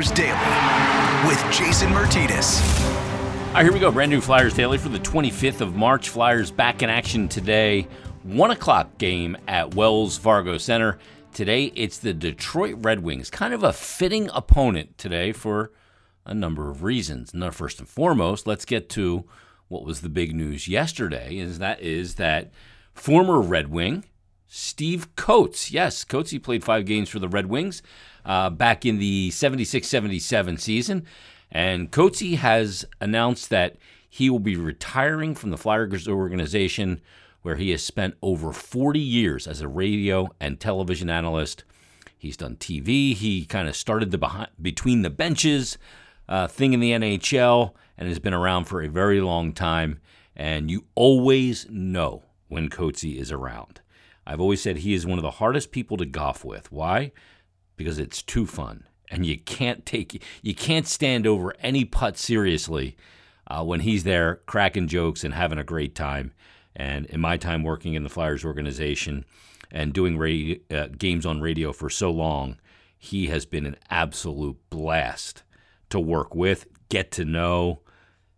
Flyers Daily with Jason Myrtetus. All right, here we go. Brand new Flyers Daily for the 25th of March. Flyers back in action today. One o'clock game at Wells Fargo Center. Today, it's the Detroit Red Wings. Kind of a fitting opponent today for a number of reasons. Now, first and foremost, let's get to what was the big news yesterday. Is that is that former Red Wing Steve Coates. Yes, Coates, he played five games for the Red Wings uh, back in the 76 77 season. And Coates has announced that he will be retiring from the Flyers organization, where he has spent over 40 years as a radio and television analyst. He's done TV. He kind of started the behind, between the benches uh, thing in the NHL and has been around for a very long time. And you always know when Coates is around. I've always said he is one of the hardest people to golf with. Why? Because it's too fun, and you can't take you can't stand over any putt seriously uh, when he's there cracking jokes and having a great time. And in my time working in the Flyers organization and doing radio, uh, games on radio for so long, he has been an absolute blast to work with, get to know,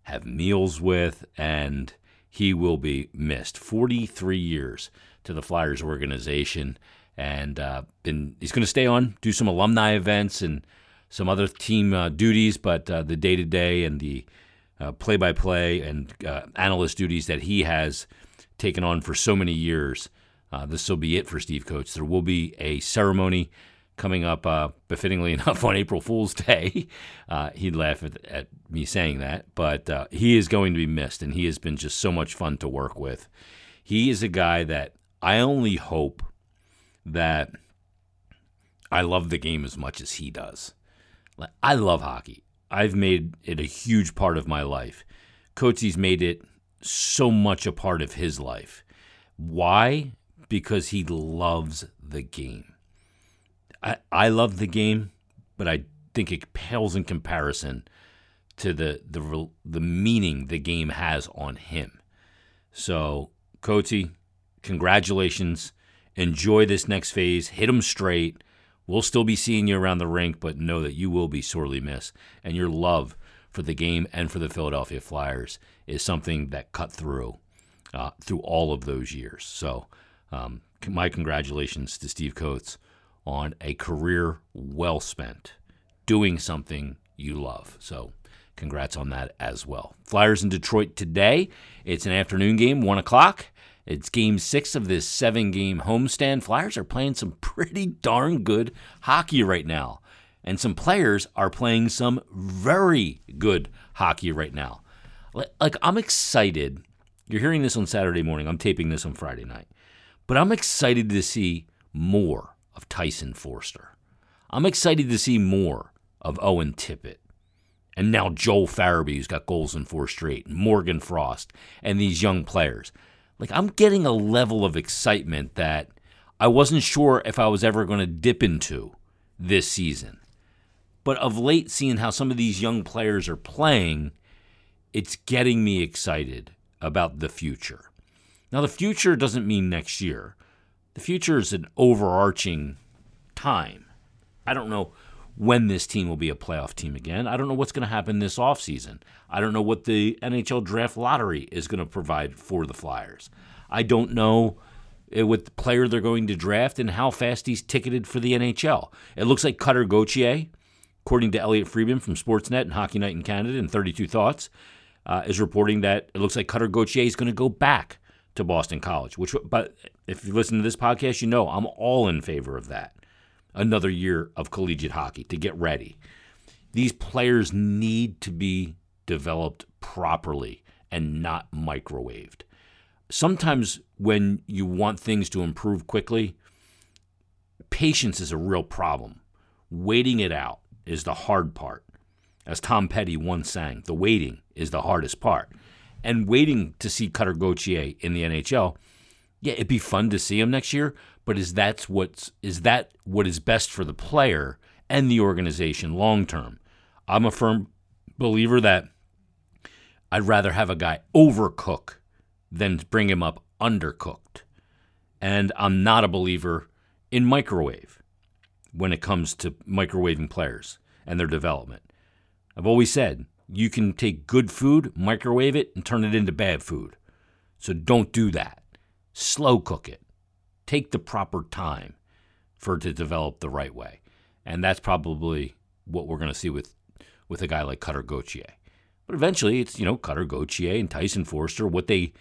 have meals with, and he will be missed. 43 years to the Flyers organization, and uh, been, he's going to stay on, do some alumni events and some other team uh, duties, but uh, the day to day and the play by play and uh, analyst duties that he has taken on for so many years. Uh, this will be it for Steve Coates. There will be a ceremony coming up, uh, befittingly enough, on April Fool's Day. He'd laugh at, at, me saying that, but he is going to be missed, and he has been just so much fun to work with. He is a guy that I only hope that I love the game as much as he does. I love hockey. I've made it a huge part of my life. Coates's made it so much a part of his life. Why? Because he loves the game. I, I love the game, but I think it pales in comparison to the the the meaning the game has on him. So, Coates, congratulations. Enjoy this next phase. Hit them straight. We'll still be seeing you around the rink, but know that you will be sorely missed. And your love for the game and for the Philadelphia Flyers is something that cut through uh, through all of those years. So, um, my congratulations to Steve Coates on a career well spent doing something you love. So, congrats on that as well. Flyers in Detroit today. It's an afternoon game, 1 o'clock. It's game six of this seven game homestand. Flyers are playing some pretty darn good hockey right now. And some players are playing some very good hockey right now. Like, I'm excited. You're hearing this on Saturday morning. I'm taping this on Friday night. But I'm excited to see more of Tyson Foerster. I'm excited to see more of Owen Tippett. And now Joel Farabee, who's got goals in four straight, Morgan Frost, and these young players like I'm getting a level of excitement that I wasn't sure if I was ever going to dip into this season. But of late, seeing how some of these young players are playing, it's getting me excited about the future. Now, the future doesn't mean next year, the future is an overarching time. I don't know when this team will be a playoff team again. I don't know what's going to happen this offseason. I don't know what the NHL draft lottery is going to provide for the Flyers. I don't know eh, what the player they're going to draft and how fast he's ticketed for the NHL. It looks like Cutter Gauthier, according to Elliotte Friedman from Sportsnet and Hockey Night in Canada and 32 Thoughts, uh, is reporting that it looks like Cutter Gauthier is going to go back to Boston College. Which, but if you listen to this podcast, you know I'm all in favor of that another year of collegiate hockey to get ready. These players need to be developed properly and not microwaved. Sometimes when you want things to improve quickly, patience is a real problem. Waiting it out is the hard part. As Tom Petty once sang, the waiting is the hardest part. And waiting to see Cutter Gauthier in the NHL, yeah, it'd be fun to see him next year, but is that what's is that what is best for the player and the organization long term? I'm a firm believer that I'd rather have a guy overcook than bring him up undercooked. And I'm not a believer in microwave when it comes to microwaving players. and their development. I've always said you can take good food, microwave it, and turn it into bad food. So don't do that. Slow cook it. Take the proper time for it to develop the right way. And that's probably what we're going to see with, with a guy like Cutter Gauthier. But eventually, it's, you know, Cutter Gauthier and Tyson Foerster, what they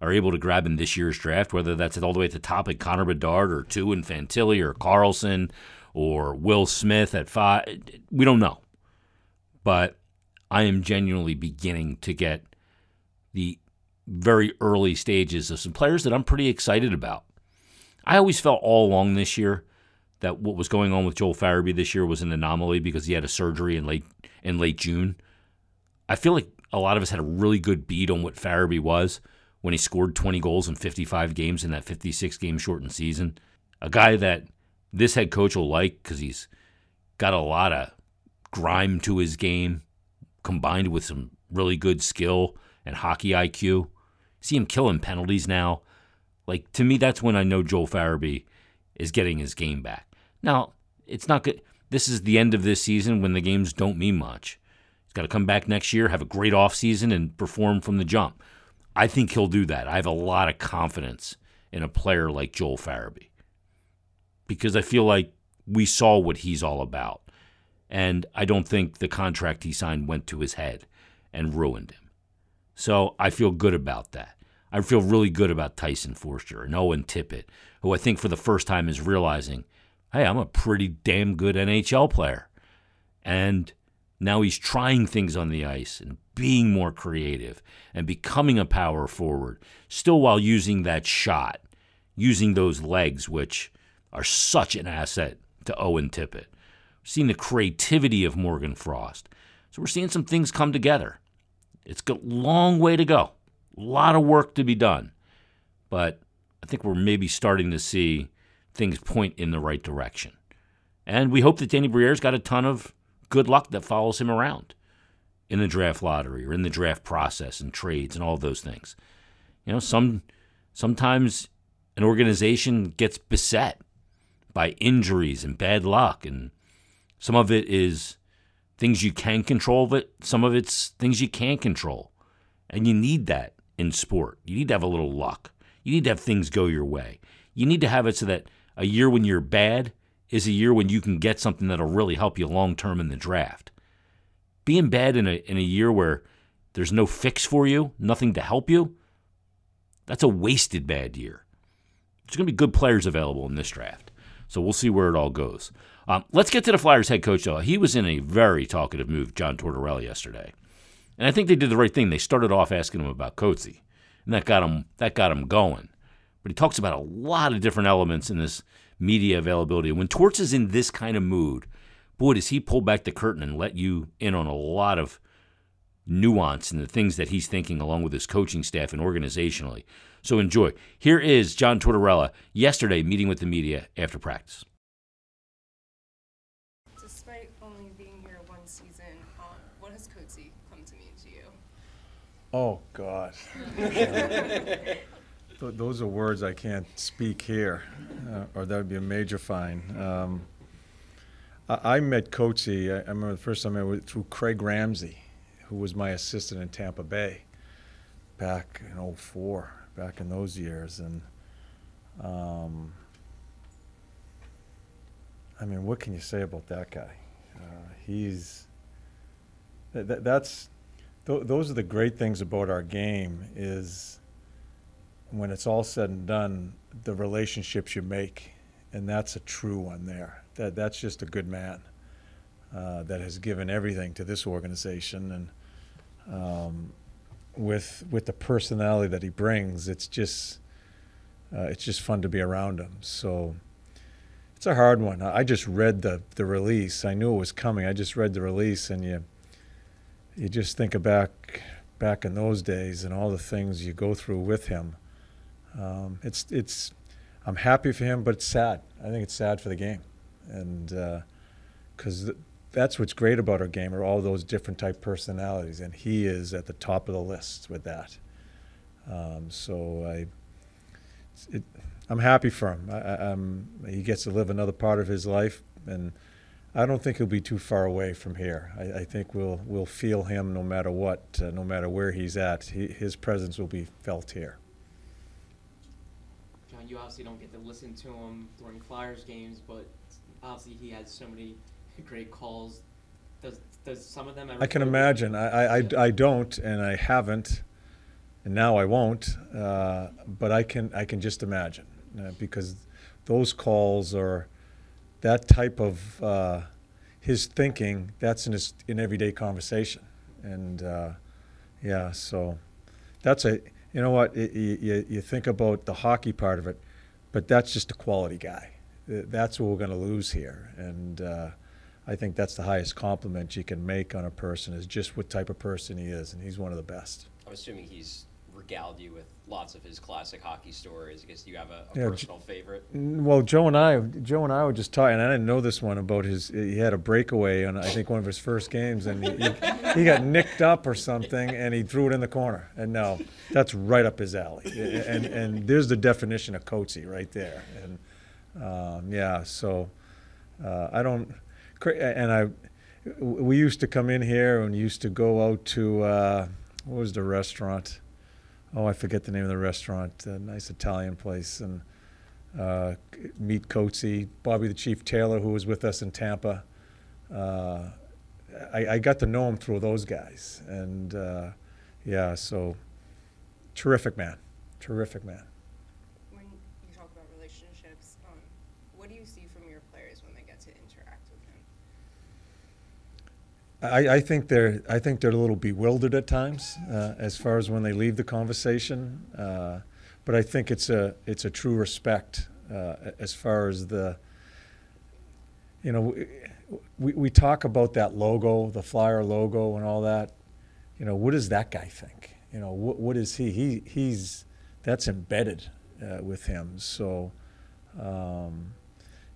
are able to grab in this year's draft, whether that's all the way at the top at Connor Bedard or two in Fantilli or Carlsson or Will Smith at five. We don't know. But I am genuinely beginning to get the very early stages of some players that I'm pretty excited about. I always felt all along this year that what was going on with Joel Farabee this year was an anomaly because he had a surgery in late in late June. I feel like a lot of us had a really good beat on what Farabee was when he scored 20 goals in 55 games in that 56 game shortened season. A guy that this head coach will like because he's got a lot of grime to his game combined with some really good skill and hockey IQ. See him killing penalties now. Like to me, that's when I know Joel Farabee is getting his game back. Now, it's not good. This is the end of this season when the games don't mean much. He's got to come back next year, have a great offseason, and perform from the jump. I think he'll do that. I have a lot of confidence in a player like Joel Farabee because I feel like we saw what he's all about. And I don't think the contract he signed went to his head and ruined him. So I feel good about that. I feel really good about Tyson Foerster and Owen Tippett, who I think for the first time is realizing, hey, I'm a pretty damn good NHL player. And now he's trying things on the ice and being more creative and becoming a power forward, still while using that shot, using those legs, which are such an asset to Owen Tippett. We're seeing the creativity of Morgan Frost. So we're seeing some things come together. It's got a long way to go, a lot of work to be done. But I think we're maybe starting to see things point in the right direction. And we hope that Danny Briere's got a ton of good luck that follows him around in the draft lottery or in the draft process and trades and all those things. You know, some sometimes an organization gets beset by injuries and bad luck and some of it is things you can control, but some of it's things you can't control. And you need that in sport. You need to have a little luck. You need to have things go your way. You need to have it so that a year when you're bad is a year when you can get something that'll really help you long term in the draft. Being bad in a in a year where there's no fix for you, nothing to help you, that's a wasted bad year. There's going to be good players available in this draft. So we'll see where it all goes. Um, let's get to the Flyers head coach, though. He was in a very talkative mood, John Tortorella, yesterday. And I think they did the right thing. They started off asking him about Coatesy, and that got him that got him going. But he talks about a lot of different elements in this media availability. When Torts is in this kind of mood, boy, does he pull back the curtain and let you in on a lot of nuance and the things that he's thinking along with his coaching staff and organizationally. So enjoy. Here is John Tortorella yesterday meeting with the media after practice. Despite only being here one season, um, what has Coach come to mean to you? Oh, God. those are words I can't speak here, uh, or that would be a major fine. Um, I, I, met Coatesy, I, I, remember the first time I went through Craig Ramsay, who was my assistant in Tampa Bay back in 04, back in those years. And um, I mean, what can you say about that guy? Uh, he's, that, that's, th- those are the great things about our game is when it's all said and done, the relationships you make, and that's a true one there. That that's just a good man uh, that has given everything to this organization, and um, with with the personality that he brings, it's just uh, it's just fun to be around him. So. It's a hard one. I just read the, the release. I knew it was coming. I just read the release, and you you just think back back in those days and all the things you go through with him. Um, it's it's I'm happy for him, but it's sad. I think it's sad for the game, and because uh, that's what's great about our game are all those different type personalities, and he is at the top of the list with that. Um, so I, it, I'm happy for him. I, I'm, he gets to live another part of his life, and I don't think he'll be too far away from here. I, I think we'll we'll feel him no matter what, uh, no matter where he's at. He, his presence will be felt here. John, you obviously don't get to listen to him during Flyers games, but obviously he has so many great calls. Does does some of them ever? I can imagine. I, I, I, don't, and I haven't, and now I won't. Uh, but I can I can just imagine uh, because those calls are that type of uh, his thinking. That's in his in everyday conversation, and uh, yeah, so that's a you know what it, you, you think about the hockey part of it, but that's just a quality guy. Uh, That's what we're going to lose here, and. I think that's the highest compliment you can make on a person is just what type of person he is, and he's one of the best. I'm assuming he's regaled you with lots of his classic hockey stories. I guess you have a, a Yeah, personal favorite? Well, Joe and I, Joe and I were just talking, and I didn't know this one about his. He had a breakaway on I think one of his first games, and he, he, he got nicked up or something, and he threw it in the corner. And no, that's right up his alley. And and there's the definition of Coatesy right there. And um, yeah, so uh, I don't. And I, we used to come in here and used to go out to uh, what was the restaurant? Oh, I forget the name of the restaurant. A nice Italian place and uh, meet Coatesy, Bobby the Chief Taylor, who was with us in Tampa. Uh, I, I got to know him through those guys, and uh, yeah, so terrific man, terrific man. when you talk about relationships, um, what do you see from your players when they get to interact with him? I, I think they're I think they're a little bewildered at times uh, as far as when they leave the conversation, uh, but I think it's a it's a true respect uh, as far as the you know we, we talk about that logo, the flyer logo, and all that. You know, what does that guy think? You know, what what is he? He he's that's embedded uh, with him. So, um,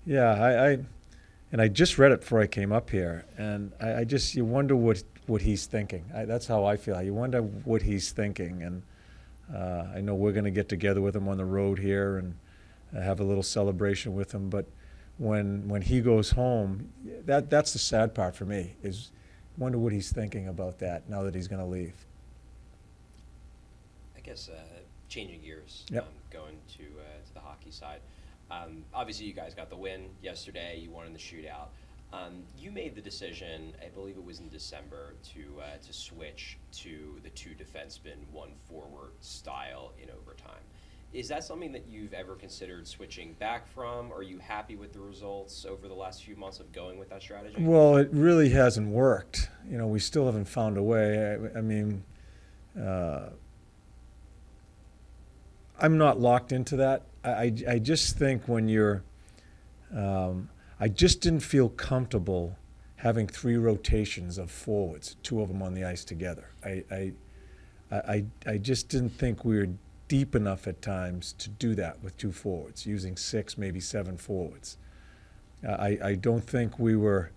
yeah, I, I and I just read it before I came up here, and I, I just you wonder what what he's thinking. I, that's how I feel. You wonder what he's thinking, and uh, I know we're going to get together with him on the road here and uh, have a little celebration with him. But when when he goes home, that that's the sad part for me is wonder what he's thinking about that now that he's going to leave. I guess uh, changing gears, Yep. um, going to uh, to the hockey side. Um, obviously, you guys got the win yesterday. You won in the shootout. Um, you made the decision, I believe it was in December, to uh, to switch to the two defensemen, one forward style in overtime. Is that something that you've ever considered switching back from? Are you happy with the results over the last few months of going with that strategy? Well, it really hasn't worked. You know, we still haven't found a way. I, I mean, uh, I'm not locked into that. I, I, just think when you're, um, I just didn't feel comfortable having three rotations of forwards, two of them on the ice together. I, I, I, I- I just didn't think we were deep enough at times to do that with two forwards, using six, maybe seven forwards. Uh, I, I don't think we were,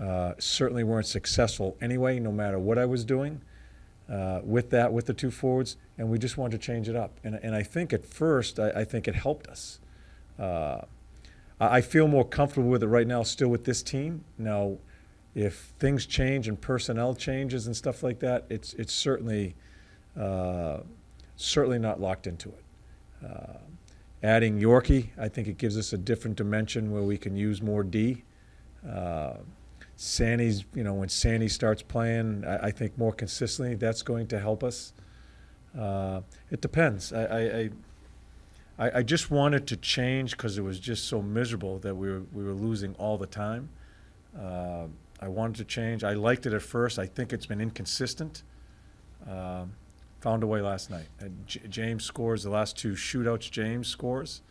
uh, certainly weren't successful anyway, no matter what I was doing uh, with that, with the two forwards, and we just wanted to change it up. And, and I think at first, I, I think it helped us. Uh, I feel more comfortable with it right now, still with this team. Now, if things change and personnel changes and stuff like that, it's, it's certainly, uh, certainly not locked into it. Uh, adding Yorkie, I think it gives us a different dimension where we can use more D. Uh, Sandy's, you know, when Sandy starts playing, I, I think more consistently, that's going to help us. Uh, it depends. I, I, I, I- just wanted to change because it was just so miserable that we were, we were losing all the time. Uh, I wanted to change. I liked it at first. I think it's been inconsistent. Um, found a way last night. James scores the last two shootouts. James scores.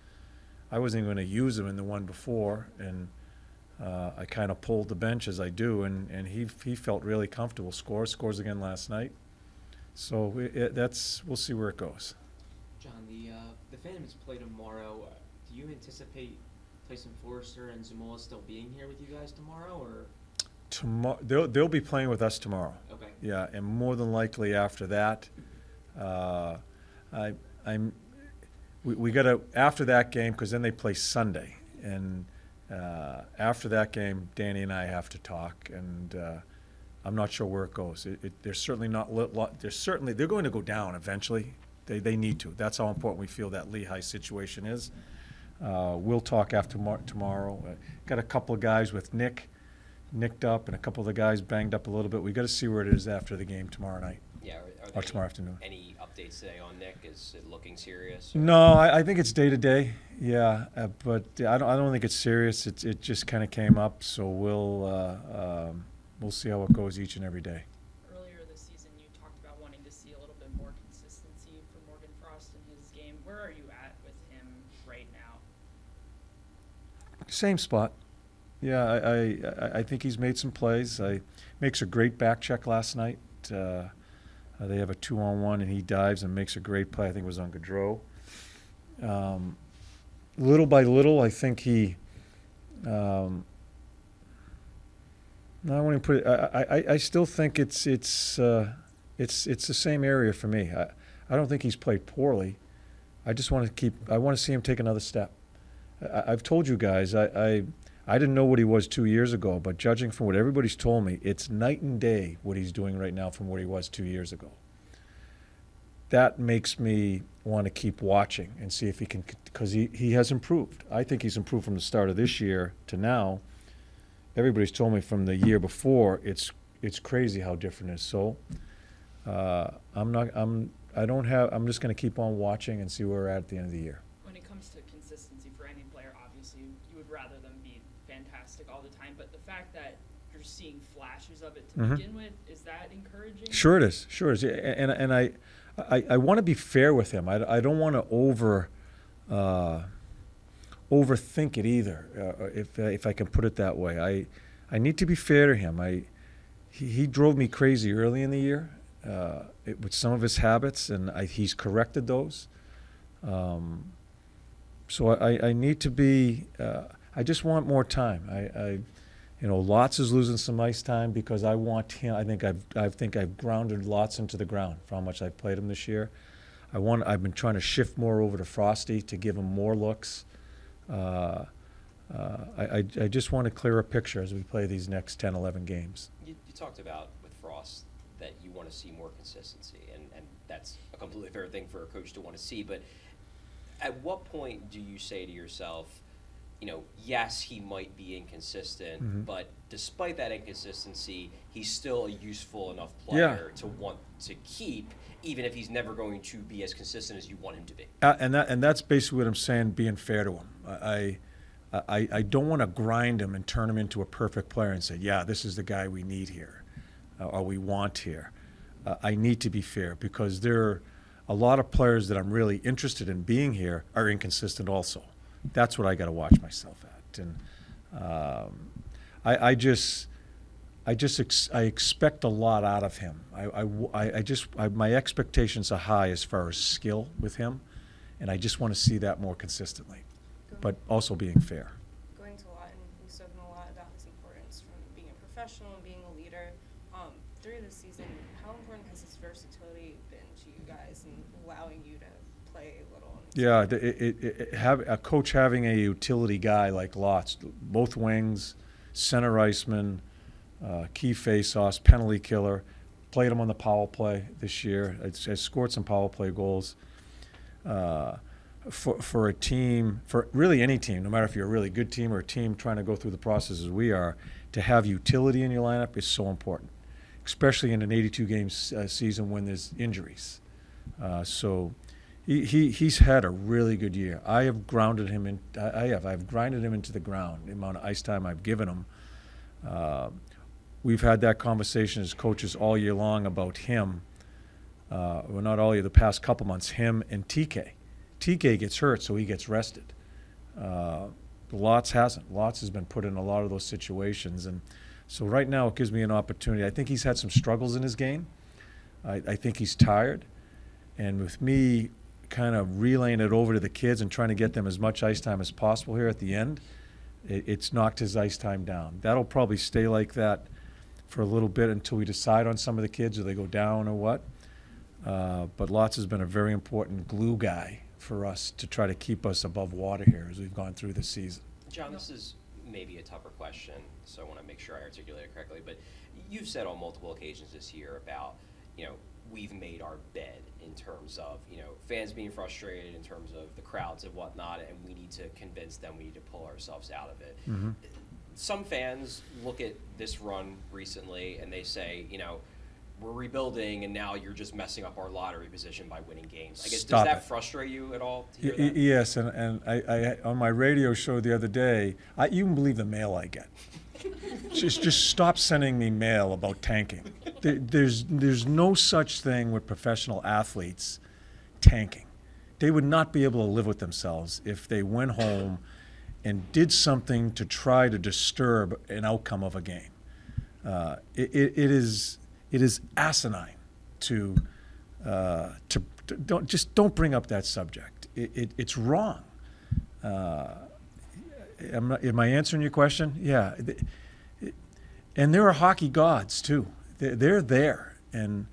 I wasn't even going to use him in the one before, and uh, I kind of pulled the bench as I do, and, and he he felt really comfortable. Scores scores again last night. So we, it, that's we'll see where it goes. John, the uh, the Phantoms play tomorrow. Uh, Do you anticipate Tyson Forrester and Zamula still being here with you guys tomorrow, or Tomorrow they'll they'll be playing with us tomorrow. okay? Yeah, and more than likely after that, uh, I, I'm, we, we got to after that game because then they play Sunday, and uh, after that game, Danny and I have to talk, and uh, I'm not sure where it goes. It, it, they're certainly not. They're certainly they're going to go down eventually. They they need to. That's how important we feel that Lehigh situation is. Uh, we'll talk after tomorrow. Uh, got a couple of guys with Nick nicked up, and a couple of the guys banged up a little bit. We got to see where it is after the game tomorrow night. Yeah. Are, are Or tomorrow afternoon. Any updates today on Nick? Is it looking serious? or- No, I, I think it's day to day. Yeah, uh, but I don't. I don't think it's serious. It it just kind of came up, so we'll uh, um, we'll see how it goes each and every day. Earlier this season, you talked about wanting to see a little bit more consistency from Morgan Frost in his game. Where are you at with him right now? Same spot. Yeah, I, I I- I think he's made some plays. I makes a great back check last night. Uh, uh, they have a two on one, and he dives and makes a great play. I think it was on Gaudreau. Um, little by little, I think he. Um, no, I want to put it. I, I, I still think it's it's uh, it's it's the same area for me. I, I don't think he's played poorly. I just want to keep. I want to see him take another step. I, I've told you guys. I, I I didn't know what he was two years ago, but judging from what everybody's told me, it's night and day what he's doing right now from what he was two years ago. That makes me want to keep watching and see if he can, because he, he has improved. I think he's improved from the start of this year to now. Everybody's told me from the year before, it's it's crazy how different it is. So uh, I'm not I'm I don't have I'm just going to keep on watching and see where we're at at the end of the year. When it comes to consistency for any player, obviously you would rather them be fantastic all the time, but the fact that you're seeing of it to Mhm. begin with, is that encouraging? Sure it is. Sure it is. And, and I, I, I want to be fair with him. I, I don't want to over, uh, overthink it either, uh, if, if I can put it that way. I, I need to be fair to him. I, he, he drove me crazy early in the year uh, it, with some of his habits, and I, he's corrected those. Um, so I, I need to be. Uh, I just want more time. I, I, you know, Lots is losing some ice time because I want him. I think I've, I think I've grounded Lots into the ground for how much I've played him this year. I want. I've been trying to shift more over to Frosty to give him more looks. Uh, uh, I, I, I just want a clearer picture as we play these next 10, 11 games. You, you talked about with Frost that you want to see more consistency, and, and that's a completely fair thing for a coach to want to see. But at what point do you say to yourself, you know, yes, he might be inconsistent, Mhm. but despite that inconsistency, he's still a useful enough Yeah. player to want to keep, even if he's never going to be as consistent as you want him to be. Uh, and that and that's basically what I'm saying. Being fair to him, I I, I don't want to grind him and turn him into a perfect player and say, yeah, this is the guy we need here, uh, or we want here. Uh, I need to be fair because there are a lot of players that I'm really interested in being here are inconsistent also. That's what I got to watch myself at, and um, I, I just. I just ex- I expect a lot out of him. I, I I just I, my expectations are high as far as skill with him, and I just want to see that more consistently, but also being fair. Going to Laughton, we've spoken a lot about his importance from being a professional and being a leader. Um, through the season, how important has his versatility been to you guys and allowing you to play a little? in Yeah, it, it, it, have a coach having a utility guy like Lots, both wings, center iceman, uh, key face-offs, penalty killer. Played him on the power play this year. Has scored some power play goals. Uh, for for a team, for really any team, no matter if you're a really good team or a team trying to go through the process as we are, to have utility in your lineup is so important, especially in an 82 game uh, season when there's injuries. Uh, so he, he he's had a really good year. I have grounded him in. I, I have. I've grinded him into the ground. The amount of ice time I've given him. Uh, we've had that conversation as coaches all year long about him. Uh, well, not all year. The past couple months, him and TK. TK gets hurt, so he gets rested. Uh, Lots hasn't. Lots has been put in a lot of those situations, and so right now it gives me an opportunity. I think he's had some struggles in his game. I, I think he's tired. And with me kind of relaying it over to the kids and trying to get them as much ice time as possible here at the end, it, it's knocked his ice time down. That'll probably stay like that for a little bit until we decide on some of the kids, or they go down or what. Uh, but Lots has been a very important glue guy for us to try to keep us above water here as we've gone through the season. John, this is maybe a tougher question, so I want to make sure I articulate it correctly. But you've said on multiple occasions this year about, you know, we've made our bed in terms of, you know, fans being frustrated, in terms of the crowds and whatnot, and we need to convince them we need to pull ourselves out of it. Mm-hmm. Some fans look at this run recently and they say, you know, we're rebuilding and now you're just messing up our lottery position by winning games. I guess Stop does that it. frustrate you at all to Y- hear y- that? Yes, and, and I, I, on my radio show the other day, I, you can believe the mail I get. just, just stop sending me mail about tanking. There, there's, there's no such thing with professional athletes tanking. They would not be able to live with themselves if they went home and did something to try to disturb an outcome of a game. Uh, it, it, it is, it is asinine to, uh, to, to don't just don't bring up that subject. It, it, it's wrong. Uh, am, am I answering your question? Yeah. And there are hockey gods too. They're, there, and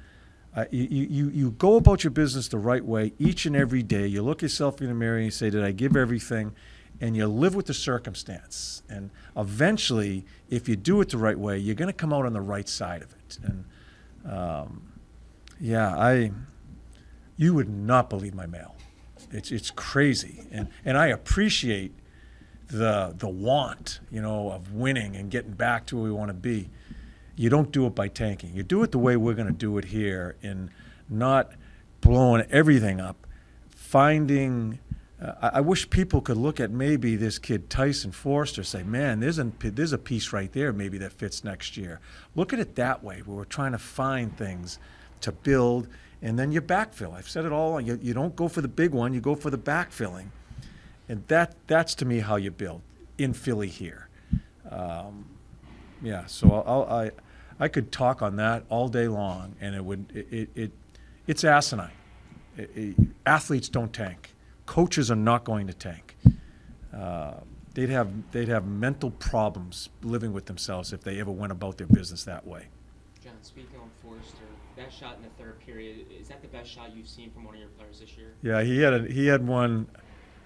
uh, you, you you go about your business the right way each and every day. You look yourself in the mirror and you say, "Did I give everything?" And you live with the circumstance. And eventually, if you do it the right way, you're going to come out on the right side of it. And um, yeah, I you would not believe my mail. It's it's crazy, and and I appreciate the the want, you know, of winning and getting back to where we want to be. You don't do it by tanking. You do it the way we're going to do it here, in not blowing everything up, finding. Uh, I, I wish people could look at maybe this kid Tyson Foerster, say, "Man, there's a there's a piece right there, maybe that fits next year." Look at it that way, where we're trying to find things to build, and then you backfill. I've said it all. You, you don't go for the big one; you go for the backfilling, and that that's to me how you build in Philly here. Um, yeah, so I'll, I I could talk on that all day long, and it would it it, it it's asinine. It- it- athletes don't tank. Coaches are not going to tank. Uh, they'd have they'd have mental problems living with themselves if they ever went about their business that way. John, speaking on Forrester, that shot in the third period, is that the best shot you've seen from one of your players this year? Yeah, he had a, he had one.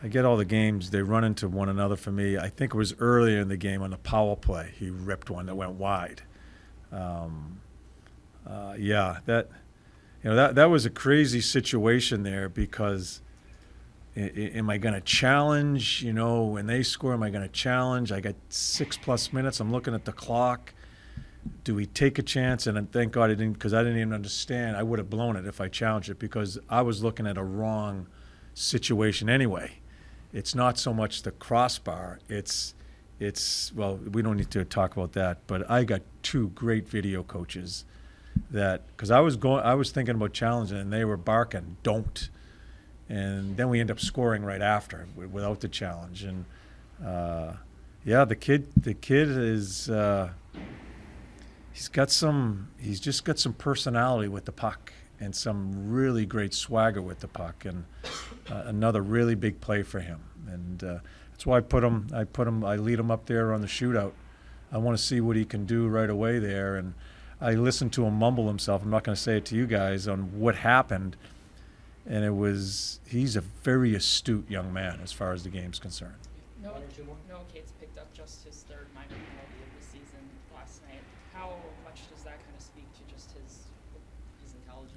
I get all the games; they run into one another for me. I think it was earlier in the game on the power play. He ripped one that went wide. Um, uh, yeah, that you know that that was a crazy situation there because i- i- am I going to challenge? You know, when they score, am I going to challenge? I got six plus minutes. I'm looking at the clock. Do we take a chance? And thank God I didn't, because I didn't even understand. I would have blown it if I challenged it because I was looking at a wrong situation anyway. It's not so much the crossbar. It's, it's well, we don't need to talk about that. But I got two great video coaches that because I was going, I was thinking about challenging, and they were barking, "Don't." and then we end up scoring right after without the challenge. And uh, yeah, the kid, the kid is uh, he's got some, he's just got some personality with the puck and some really great swagger with the puck, and uh, another really big play for him. And uh, that's why I put him, I put him, I lead him up there on the shootout. I want to see what he can do right away there, and. I listened to him mumble himself. I'm not going to say it to you guys on what happened and it was he's a very astute young man as far as the game's concerned. No? Noah Cates picked up just his third minor penalty of the season last night. How much does that kind of speak to just his?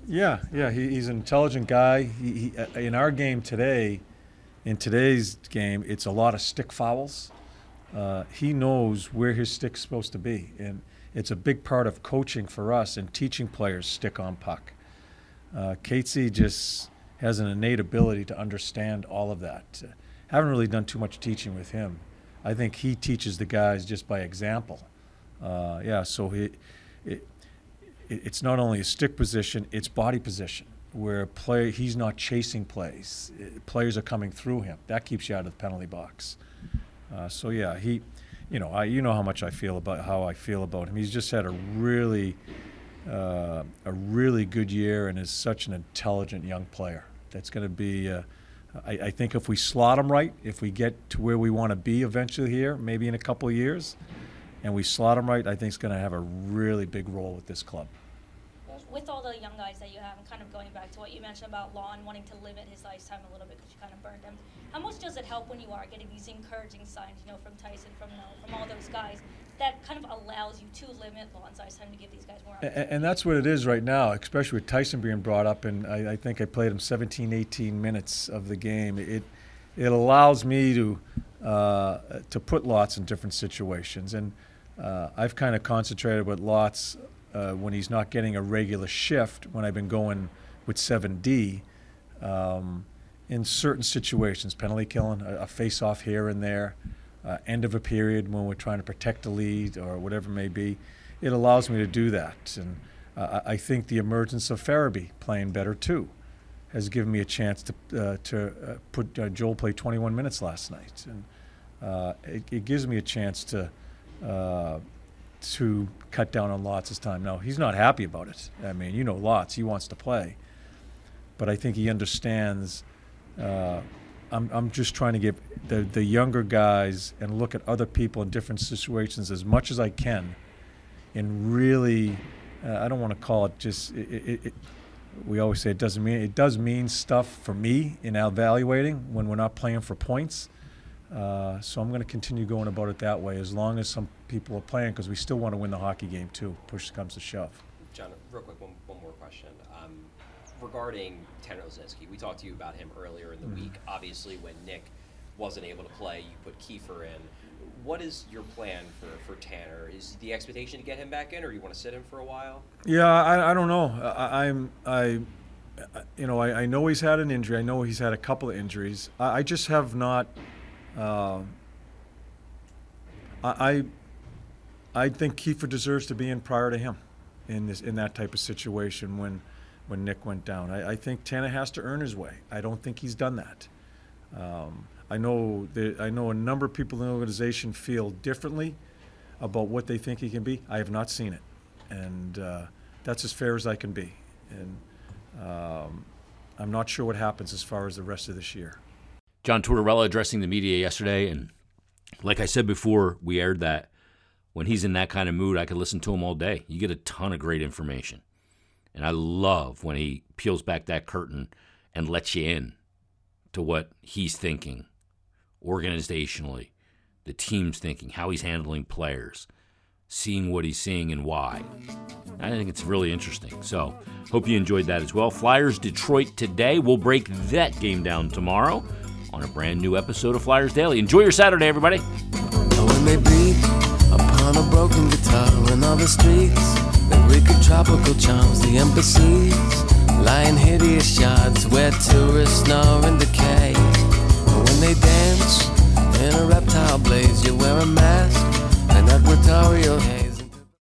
Yeah, yeah, he, he's an intelligent guy. He, he uh, in our game today, in today's game, it's a lot of stick fouls. Uh, he knows where his stick's supposed to be, and it's a big part of coaching for us and teaching players stick on puck. Uh, just has an innate ability to understand all of that. Uh, haven't really done too much teaching with him. I think he teaches the guys just by example. Uh, yeah, so he, it- it's not only a stick position, it's body position where play he's not chasing plays. Uh, Players are coming through him. That keeps you out of the penalty box. Uh, so yeah, he, you know, I you know how much I feel about how I feel about him. He's just had a really, uh, a really good year and is such an intelligent young player. That's going to be. Uh, I, I think if we slot him right, if we get to where we want to be eventually here, maybe in a couple years, and we slot him right, I think he's going to have a really big role with this club. With all the young guys that you have, and kind of going back to what you mentioned about Lon wanting to limit his ice time a little bit because you kind of burned him, how much does it help when you are getting these encouraging signs, you know, from Tyson, from Noah, from all those guys, that kind of allows you to limit Lon's ice time to give these guys more And, and that's what it is right now, especially with Tyson being brought up. And I, I think I played him 17, 18 minutes of the game. It it allows me to uh, to put lots in different situations. And uh, I've kind of concentrated with lots uh, when he's not getting a regular shift. When I've been going with 7D. Um, in certain situations, penalty killing, a, a face off here and there, uh, end of a period when we're trying to protect a lead or whatever it may be, it allows me to do that. And uh, I think the emergence of Farabee playing better too has given me a chance to uh, to uh, put uh, Joel play 21 minutes last night, and it, it gives me a chance to to cut down on Lots' time. Now he's not happy about it. I mean, you know, Lots he wants to play, but I think he understands. Uh, I'm, I'm just trying to give the, the younger guys and look at other people in different situations as much as I can, and really, uh, I don't want to call it just. It, it, it, we always say it doesn't mean it does mean stuff for me in evaluating when we're not playing for points. Uh, so I'm going to continue going about it that way as long as some people are playing because we still want to win the hockey game too. Push comes to shove. John, real quick, one, one more question. Um, regarding Tanner Laczynski, we talked to you about him earlier in the Mhm. week. Obviously, when Nick wasn't able to play, you put Kieffer in. What is your plan for, for Tanner? Is the expectation to get him back in, or you want to sit him for a while? Yeah, I, I don't know. I, I'm I, I- you know, I, I know he's had an injury. I know he's had a couple of injuries. I, I just have not. I, I I think Kieffer deserves to be in prior to him in this in that type of situation when when Nick went down. I, I think Tana has to earn his way. I don't think he's done that. Um, I know that I know a number of people in the organization feel differently about what they think he can be. I have not seen it, and uh, that's as fair as I can be. And um, I'm not sure what happens as far as the rest of this year. John Tortorella addressing the media yesterday, and like I said before, we aired that when he's in that kind of mood, I could listen to him all day. You get a ton of great information, and I love when he peels back that curtain and lets you in to what he's thinking organizationally, the team's thinking, how he's handling players, seeing what he's seeing and why. I think it's really interesting. So, hope you enjoyed that as well. Flyers Detroit today. We'll break that game down tomorrow on a brand new episode of Flyers Daily. Enjoy your Saturday, everybody. When they beat upon a broken guitar in all the streets, wicked tropical charms, the embassies, lying hideous where tourists snore decay. When they dance in a reptile blaze, you wear a mask, an advertorial